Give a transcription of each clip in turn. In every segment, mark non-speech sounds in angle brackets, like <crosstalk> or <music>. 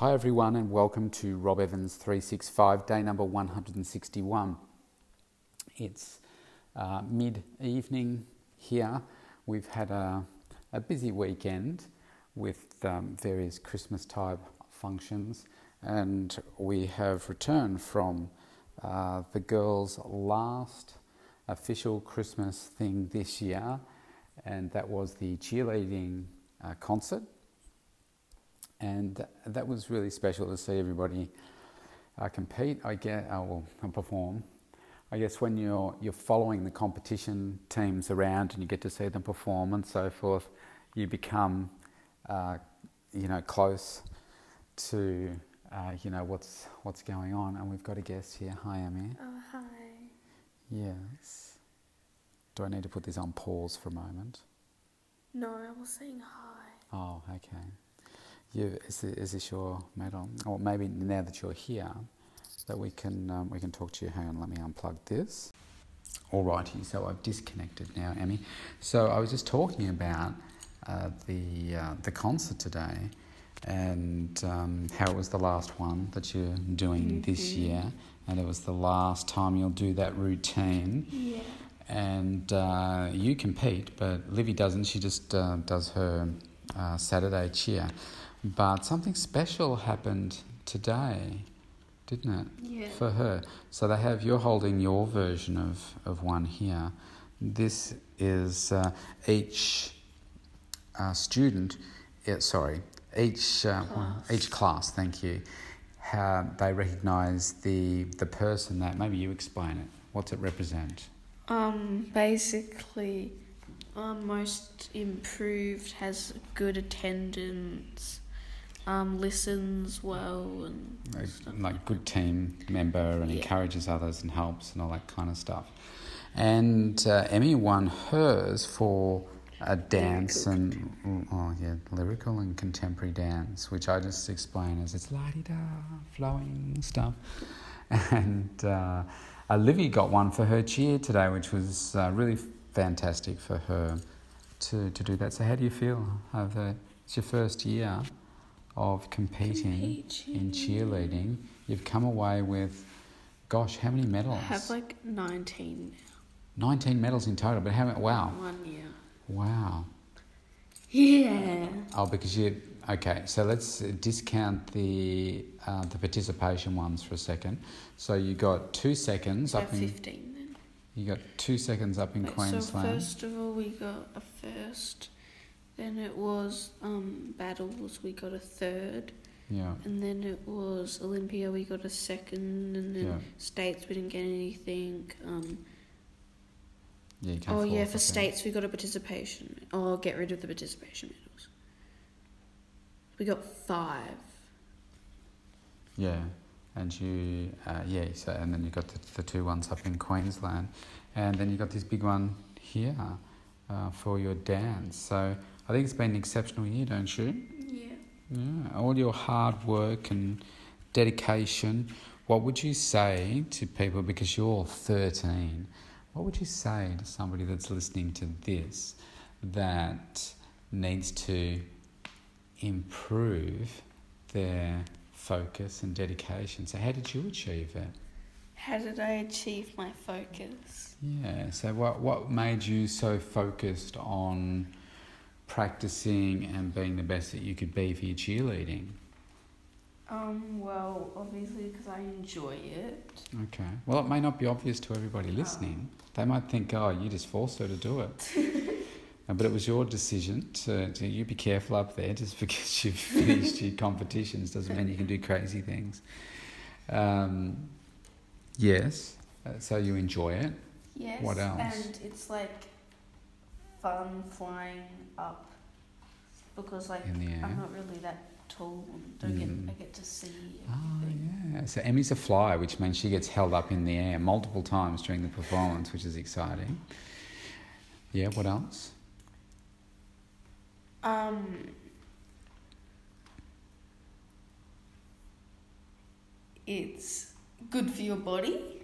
Hi, everyone, and welcome to Rob Evans 365, day number 161. It's uh, mid evening here. We've had a, a busy weekend with um, various Christmas type functions, and we have returned from uh, the girls' last official Christmas thing this year, and that was the cheerleading uh, concert and that was really special to see everybody uh, compete. I get, uh, well, perform. I guess when you're you're following the competition teams around and you get to see them perform and so forth, you become, uh, you know, close to, uh, you know, what's what's going on. And we've got a guest here. Hi, Amy. Oh, hi. Yes. Do I need to put this on pause for a moment? No, I was saying hi. Oh, okay you, is, is this your medal? Or maybe now that you're here, that we can um, we can talk to you. Hang on, let me unplug this. Alrighty, so I've disconnected now, Emmy. So I was just talking about uh, the uh, the concert today, and um, how it was the last one that you're doing mm-hmm. this year, and it was the last time you'll do that routine. Yeah. And uh, you compete, but Livy doesn't. She just uh, does her uh, Saturday cheer. But something special happened today, didn't it? Yeah. For her. So they have, you're holding your version of, of one here. This is uh, each uh, student, sorry, each, uh, class. each class, thank you, how they recognise the, the person that, maybe you explain it. What's it represent? Um, basically, um, most improved has good attendance um, listens well and like, like good team member and yeah. encourages others and helps and all that kind of stuff. And uh, Emmy won hers for a dance lyrical and oh yeah, lyrical and contemporary dance, which I just explain as it's la di da, flowing stuff. <laughs> And uh, Olivia got one for her cheer today, which was uh, really fantastic for her to, to do that. So how do you feel? Over, it's your first year of competing, in cheerleading, you've come away with, gosh, how many medals? I have like 19 19 medals in total, but how many? Wow. One year. Wow. Yeah. Oh, because you, okay, so let's discount the uh, the participation ones for a second. So you got two seconds up in. 15 then. You got two seconds up in Wait, Queensland. So first of all, we got a first then it was um, battles. We got a third. Yeah. And then it was Olympia. We got a second, and then yeah. states we didn't get anything. Um, yeah, oh yeah, for states we got a participation. Oh, get rid of the participation medals. We got five. Yeah, and you uh, yeah so and then you got the, the two ones up in Queensland, and then you got this big one here uh, for your dance. So I think it's been an exceptional year, don't you? Yeah. Yeah. All your hard work and dedication. What would you say to people, because you're 13, what would you say to somebody that's listening to this that needs to improve their focus and dedication? So, how did you achieve it? How did I achieve my focus? Yeah, so what, what made you so focused on practicing and being the best that you could be for your cheerleading? Um, well, obviously because I enjoy it. Okay. Well, it may not be obvious to everybody listening. Oh. They might think, oh, you just forced her to do it. <laughs> but it was your decision to, to, you be careful up there. Just <laughs> because you've finished your <laughs> competitions doesn't mean you can do crazy things. Um, yes. Uh, so you enjoy it. Yes. What else? And it's like fun flying up because like I'm not really that tall. Don't mm. get I get to see. Everything. Oh yeah. So Emmy's a flyer, which means she gets held up in the air multiple times during the performance, which is exciting. Yeah. What else? Um. It's good for your body.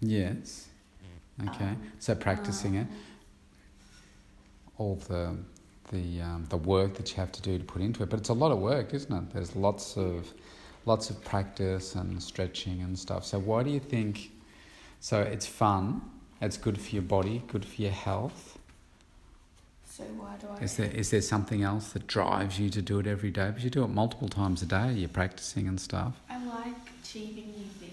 Yes. Okay. Um, so practicing um, it all the the um, the work that you have to do to put into it. But it's a lot of work, isn't it? There's lots of lots of practice and stretching and stuff. So why do you think? So it's fun. It's good for your body, good for your health. So why do I? Is there is there something else that drives you to do it every day? Because you do it multiple times a day. You're practicing and stuff. I like achieving new things.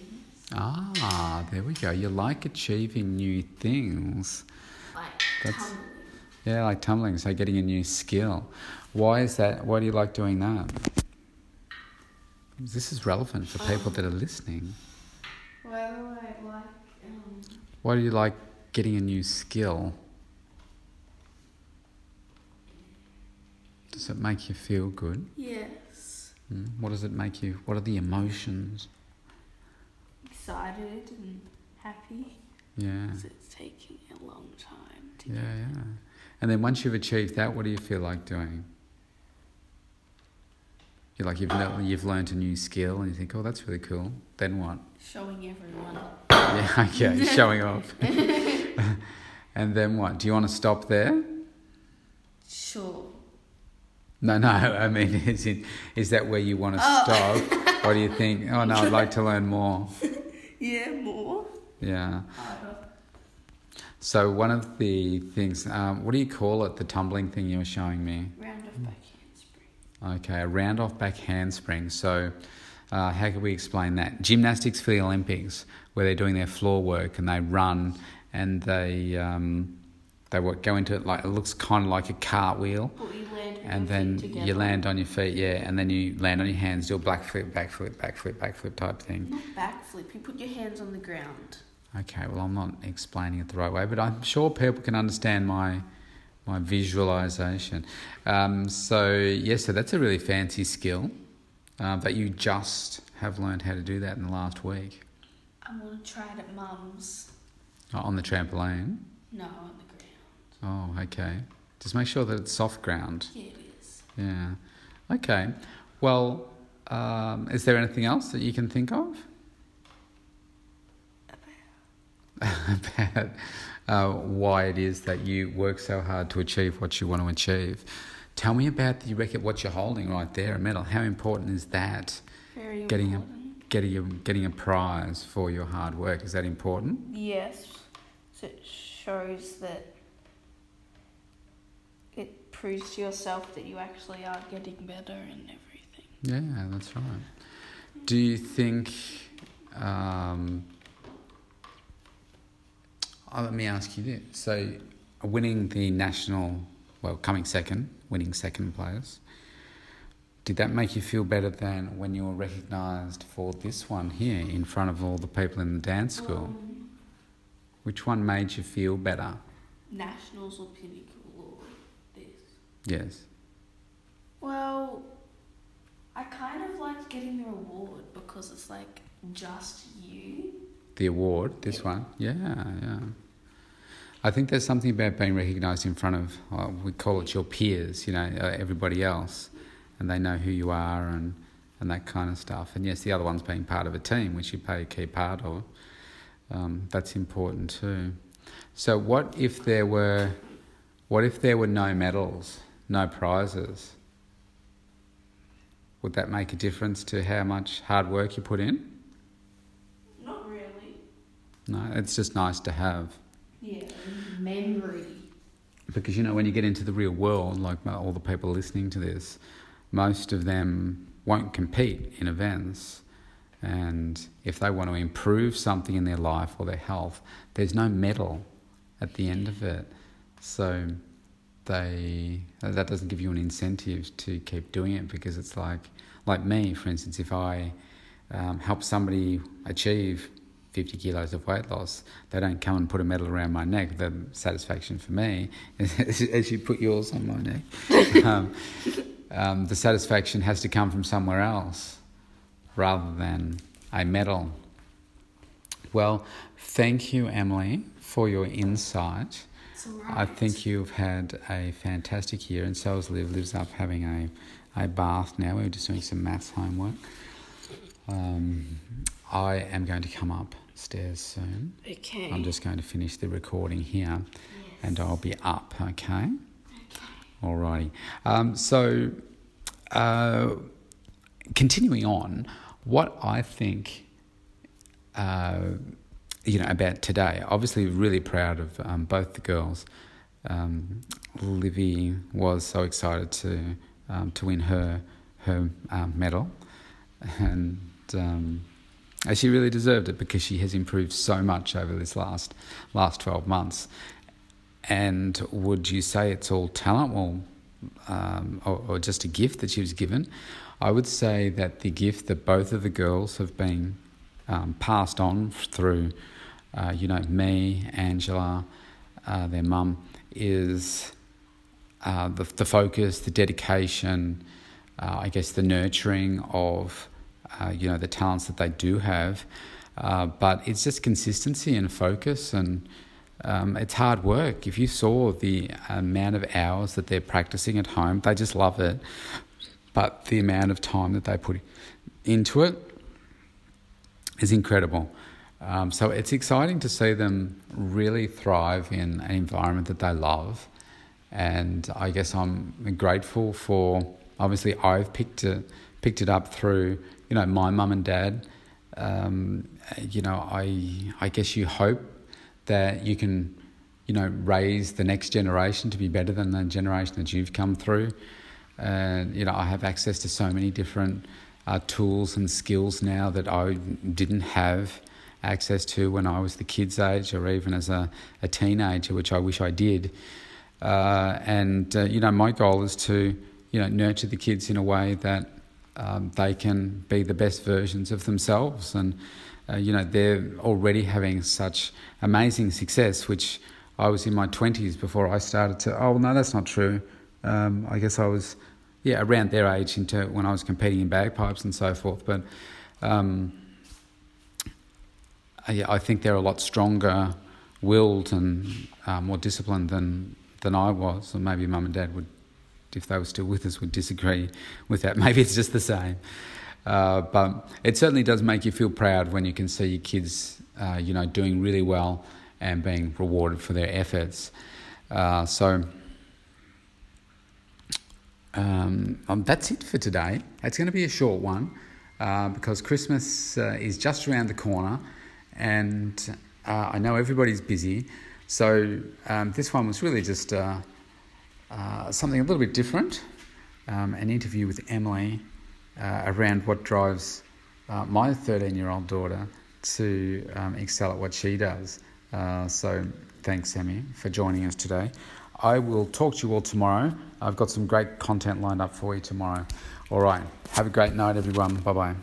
Ah, there we go. You like achieving new things. Like That's- tumbling. Yeah, like tumbling, so getting a new skill. Why is that? Why do you like doing that? This is relevant for people that are listening. Why do I like? Um, Why do you like getting a new skill? Does it make you feel good? yes, Hmm? What does it make you? What are the emotions? excited and happy. Yeah, 'cause it's taking a long time to yeah, get. yeah. And then once you've achieved that, what do you feel like doing? You're like you've le- you've learned a new skill, and you think, oh, that's really cool. Then what? Showing everyone. Yeah, <laughs> okay, showing off. <laughs> and then what? Do you want to stop there? Sure. No, no. I mean, <laughs> is it is that where you want to Oh. stop, or do you think, oh no, I'd like to learn more? Yeah, more. Yeah. So one of the things, um, what do you call it? The tumbling thing you were showing me. Round off back handspring. Okay, a round off back handspring. So, uh, how can we explain that? Gymnastics for the Olympics, where they're doing their floor work and they run and they um, they go into it like it looks kind of like a cartwheel, But you land and then together. you land on your feet, yeah, and then you land on your hands, do a black flip, back flip, back flip, back flip type thing. Not backflip. You put your hands on the ground. Okay, well, I'm not explaining it the right way, but I'm sure people can understand my my visualization. Um, so yes, so that's a really fancy skill uh, that you just have learned how to do that in the last week I'm gonna try it at mum's. uh, on the trampoline. No, on the ground. Oh, okay. Just make sure that it's soft ground. Yeah, it is. Yeah. Okay. Well, um, is there anything else that you can think of? <laughs> about uh, why it is that you work so hard to achieve what you want to achieve. Tell me about the record, what you're holding right there, a medal. How important is that? Very Getting a- important. Getting a, getting a prize for your hard work, is that important? Yes. So it shows that it proves to yourself that you actually are getting better and everything. Yeah, that's right. Do you think. Um, oh, let me ask you this. So, winning the national, well, coming second, winning second place, did that make you feel better than when you were recognised for this one here in front of all the people in the dance school? Um, Which one made you feel better? nationals or pinnacle or this. Yes. Well, I kind of liked getting the reward because it's like just you. The award, this one? Yeah, yeah. I think there's something about being recognised in front of, uh, we call it your peers, you know, uh, everybody else, and they know who you are and, and that kind of stuff. And yes, the other one's being part of a team, which you play a key part of. Um, that's important too. So, what if there were, what if there were no medals, no prizes? Would that make a difference to how much hard work you put in? Not really. No, it's just nice to have. Yeah, memory. Because you know, when you get into the real world, like all the people listening to this, most of them won't compete in events. And if they want to improve something in their life or their health, there's no medal at the end of it. So they that doesn't give you an incentive to keep doing it because it's like like me, for instance, if I um, help somebody achieve 50 kilos of weight loss, they don't come and put a medal around my neck. The satisfaction for me, is, <laughs> as you put yours on my neck, <laughs> um, um, the satisfaction has to come from somewhere else rather than a medal. Well, thank you, Emily, for your insight. It's I think you've had a fantastic year, and so has Liv. Liv's up having a, a bath now. We're just doing some maths homework. Um, I am going to come upstairs soon. Okay. I'm just going to finish the recording here, and I'll be up. Okay. Okay. Alrighty. Um, so, uh, continuing on, what I think, uh, you know, about today. Obviously, really proud of um, both the girls. Um, Livy was so excited to um, to win her her um, medal, and um, she really deserved it because she has improved so much over this last last twelve months. And would you say it's all talent? Well, um, or, or, just a gift that she was given? I would say that the gift that both of the girls have been um, passed on through, uh, you know, me, Angela, uh, their mum, is uh, the, the focus, the dedication, uh, I guess the nurturing of, uh, you know, the talents that they do have. Uh, but it's just consistency and focus and um, it's hard work. If you saw the amount of hours that they're practicing at home, they just love it. But the amount of time that they put into it is incredible. Um, so it's exciting to see them really thrive in an environment that they love. And I guess I'm grateful for, obviously, I've picked it, picked it up through, you know, my mum and dad. Um, you know, I, I guess you hope that you can, you know, raise the next generation to be better than the generation that you've come through. And, you know, I have access to so many different uh, tools and skills now that I didn't have access to when I was the kid's age or even as a, a teenager, which I wish I did. Uh, and, uh, you know, my goal is to, you know, nurture the kids in a way that um, they can be the best versions of themselves. And, uh, you know, they're already having such amazing success, which I was in my 20s before I started to, oh, no, that's not true. Um, I guess I was, yeah, around their age into when I was competing in bagpipes and so forth. But um, I, I, think they're a lot stronger willed and uh, more disciplined than, than I was. Or maybe mum and dad would, if they were still with us, would disagree with that. <laughs> Maybe it's just the same. Uh, but it certainly does make you feel proud when you can see your kids, uh, you know, doing really well and being rewarded for their efforts. Uh, so um, um, that's it for today. It's going to be a short one uh, because Christmas uh, is just around the corner, and uh, I know everybody's busy. So um, this one was really just something a little bit different. Um, an interview with Emily uh, around what drives uh, my 13 year old daughter to um, excel at what she does. Uh, so thanks, Sammy, for joining us today. I will talk to you all tomorrow. I've got some great content lined up for you tomorrow. All right. Have a great night, everyone. Bye bye.